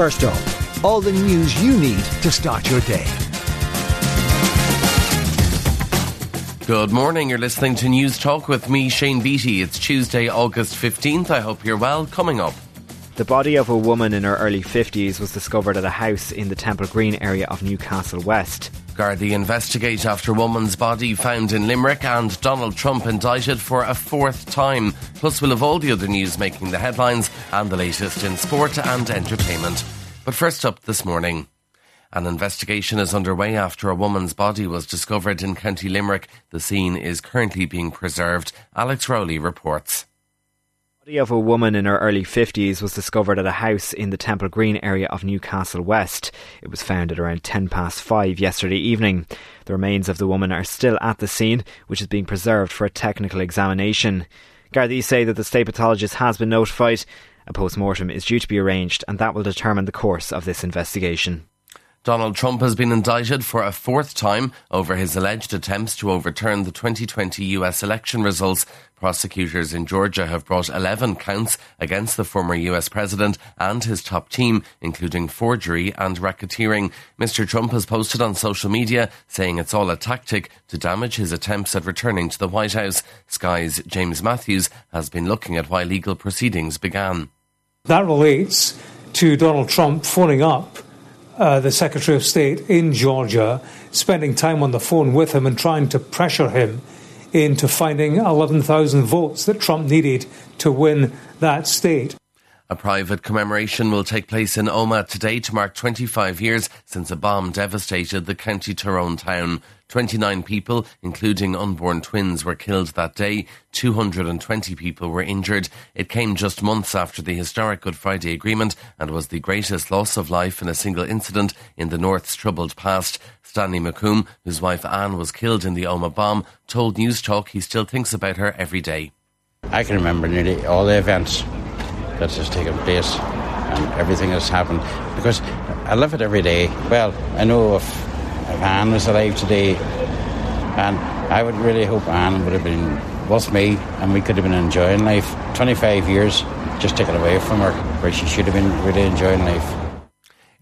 First up, all the news you need to start your day. Good morning. You're listening to Newstalk with me, Shane Beatty. It's Tuesday, August 15th. I hope you're well. Coming up. The body of a woman in her early 50s was discovered at a house in the Temple Green area of Newcastle West. Gardaí investigate after woman's body found in Limerick and Donald Trump indicted for a fourth time. Plus, we'll have all the other news making the headlines and the latest in sport and entertainment. But first up this morning. An investigation is underway after a woman's body was discovered in County Limerick. The scene is currently being preserved. Alex Rowley reports body of a woman in her early 50s was discovered at a house in the Temple Green area of Newcastle West. It was found at around 10 past 5 yesterday evening. The remains of the woman are still at the scene, which is being preserved for a technical examination. Gardaí say that the state pathologist has been notified. A post mortem is due to be arranged, and that will determine the course of this investigation. Donald Trump has been indicted for a fourth time over his alleged attempts to overturn the 2020 US election results. Prosecutors in Georgia have brought 11 counts against the former US president and his top team, including forgery and racketeering. Mr. Trump has posted on social media saying it's all a tactic to damage his attempts at returning to the White House. Sky's James Matthews has been looking at why legal proceedings began. That relates to Donald Trump phoning up uh, the Secretary of State in Georgia, spending time on the phone with him and trying to pressure him into finding 11,000 votes that Trump needed to win that state. A private commemoration will take place in Omagh today to mark 25 years since a bomb devastated the County Tyrone town. 29 people, including unborn twins, were killed that day. 220 people were injured. It came just months after the historic Good Friday Agreement and was the greatest loss of life in a single incident in the North's troubled past. Stanley McCombe, whose wife Anne was killed in the Omagh bomb, told Newstalk he still thinks about her every day. I can remember nearly all the events that has taken place and everything that's happened because I live it every day. Well, I know if, if Anne was alive today, and I would really hope Anne would have been with me and we could have been enjoying life. 25 years just taken away from her, where she should have been really enjoying life.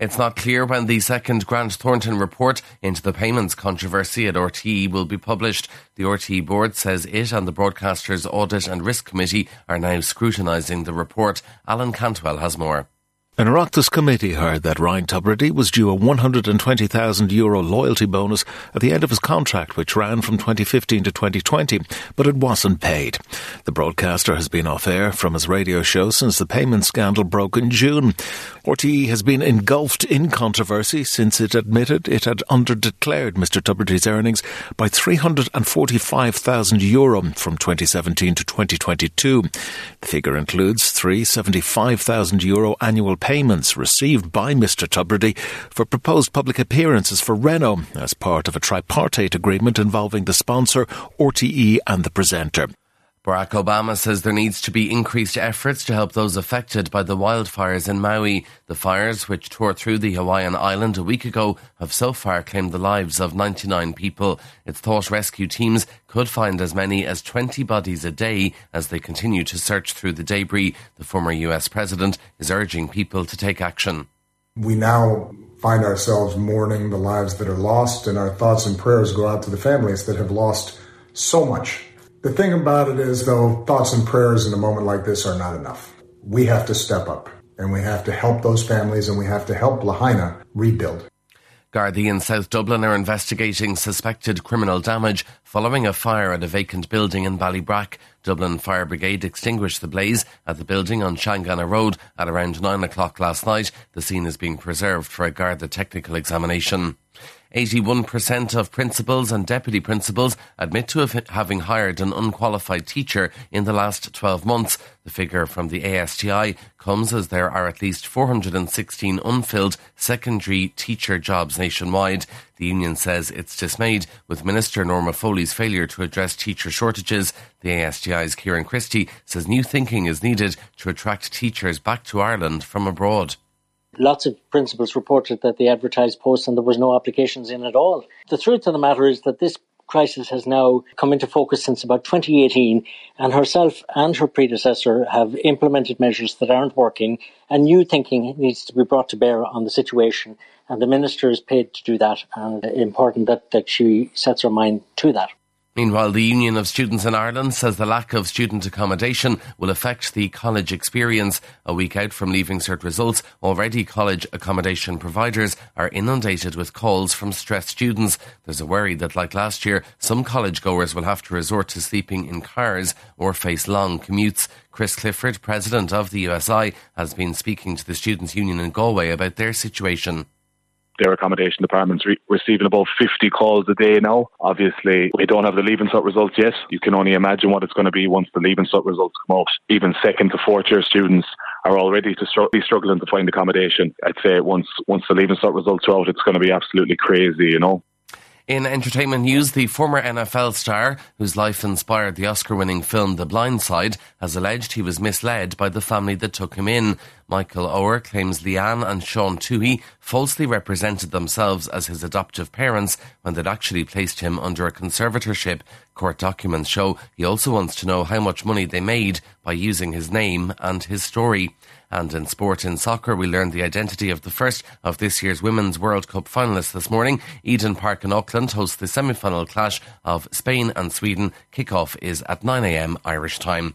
It's not clear when the second Grant Thornton report into the payments controversy at RTE will be published. The RTE board says it and the broadcaster's audit and risk committee are now scrutinising the report. Alan Cantwell has more. An Oireachtas committee heard that Ryan Tubridy was due a €120,000 Euro loyalty bonus at the end of his contract, which ran from 2015 to 2020, but it wasn't paid. The broadcaster has been off air from his radio show since the payment scandal broke in June. RTE has been engulfed in controversy since it admitted it had underdeclared Mr Tubridy's earnings by €345,000 Euro from 2017 to 2022. The figure includes €375,000 Euro annual received by Mr Tubridy for proposed public appearances for Renault as part of a tripartite agreement involving the sponsor, RTE and the presenter. Barack Obama says there needs to be increased efforts to help those affected by the wildfires in Maui. The fires, which tore through the Hawaiian island a week ago, have so far claimed the lives of 99 people. It's thought rescue teams could find as many as 20 bodies a day as they continue to search through the debris. The former US president is urging people to take action. We now find ourselves mourning the lives that are lost, and our thoughts and prayers go out to the families that have lost so much the thing about it is, though, thoughts and prayers in a moment like this are not enough. We have to step up and we have to help those families and we have to help Lahaina rebuild. Gardaí in South Dublin are investigating suspected criminal damage following a fire at a vacant building in Ballybrack. Dublin Fire Brigade extinguished the blaze at the building on Shangana Road at around 9 o'clock last night. The scene is being preserved for a Garda technical examination. 81% of principals and deputy principals admit to having hired an unqualified teacher in the last 12 months. The figure from the ASTI comes as there are at least 416 unfilled secondary teacher jobs nationwide. The union says it's dismayed with Minister Norma Foley's failure to address teacher shortages. The ASTI's Kieran Christie says new thinking is needed to attract teachers back to Ireland from abroad lots of principals reported that they advertised posts and there was no applications in at all. The truth of the matter is that this crisis has now come into focus since about 2018, and herself and her predecessor have implemented measures that aren't working, and new thinking needs to be brought to bear on the situation. And the minister is paid to do that, and important that, that she sets her mind to that. Meanwhile, the Union of Students in Ireland says the lack of student accommodation will affect the college experience. A week out from Leaving Cert results, already college accommodation providers are inundated with calls from stressed students. There's a worry that, like last year, some college goers will have to resort to sleeping in cars or face long commutes. Chris Clifford, president of the USI, has been speaking to the Students' Union in Galway about their situation their accommodation departments re- receiving about 50 calls a day now. Obviously, we don't have the Leaving Cert results yet. You can only imagine what it's going to be once the Leaving Cert results come out. Even second to fourth year students are already to str- be struggling to find accommodation. I'd say once once the Leaving Cert results are out, it's going to be absolutely crazy, you know. In entertainment news, the former NFL star, whose life inspired the Oscar winning film The Blind Side, has alleged he was misled by the family that took him in. Michael Oher claims Leigh Anne and Sean Tuohy falsely represented themselves as his adoptive parents when they'd actually placed him under a conservatorship. Court documents show he also wants to know how much money they made by using his name and his story. And in sport in soccer, we learned the identity of the first of this year's Women's World Cup finalists this morning. Eden Park in Auckland hosts the semi-final clash of Spain and Sweden. Kickoff is at 9am Irish time.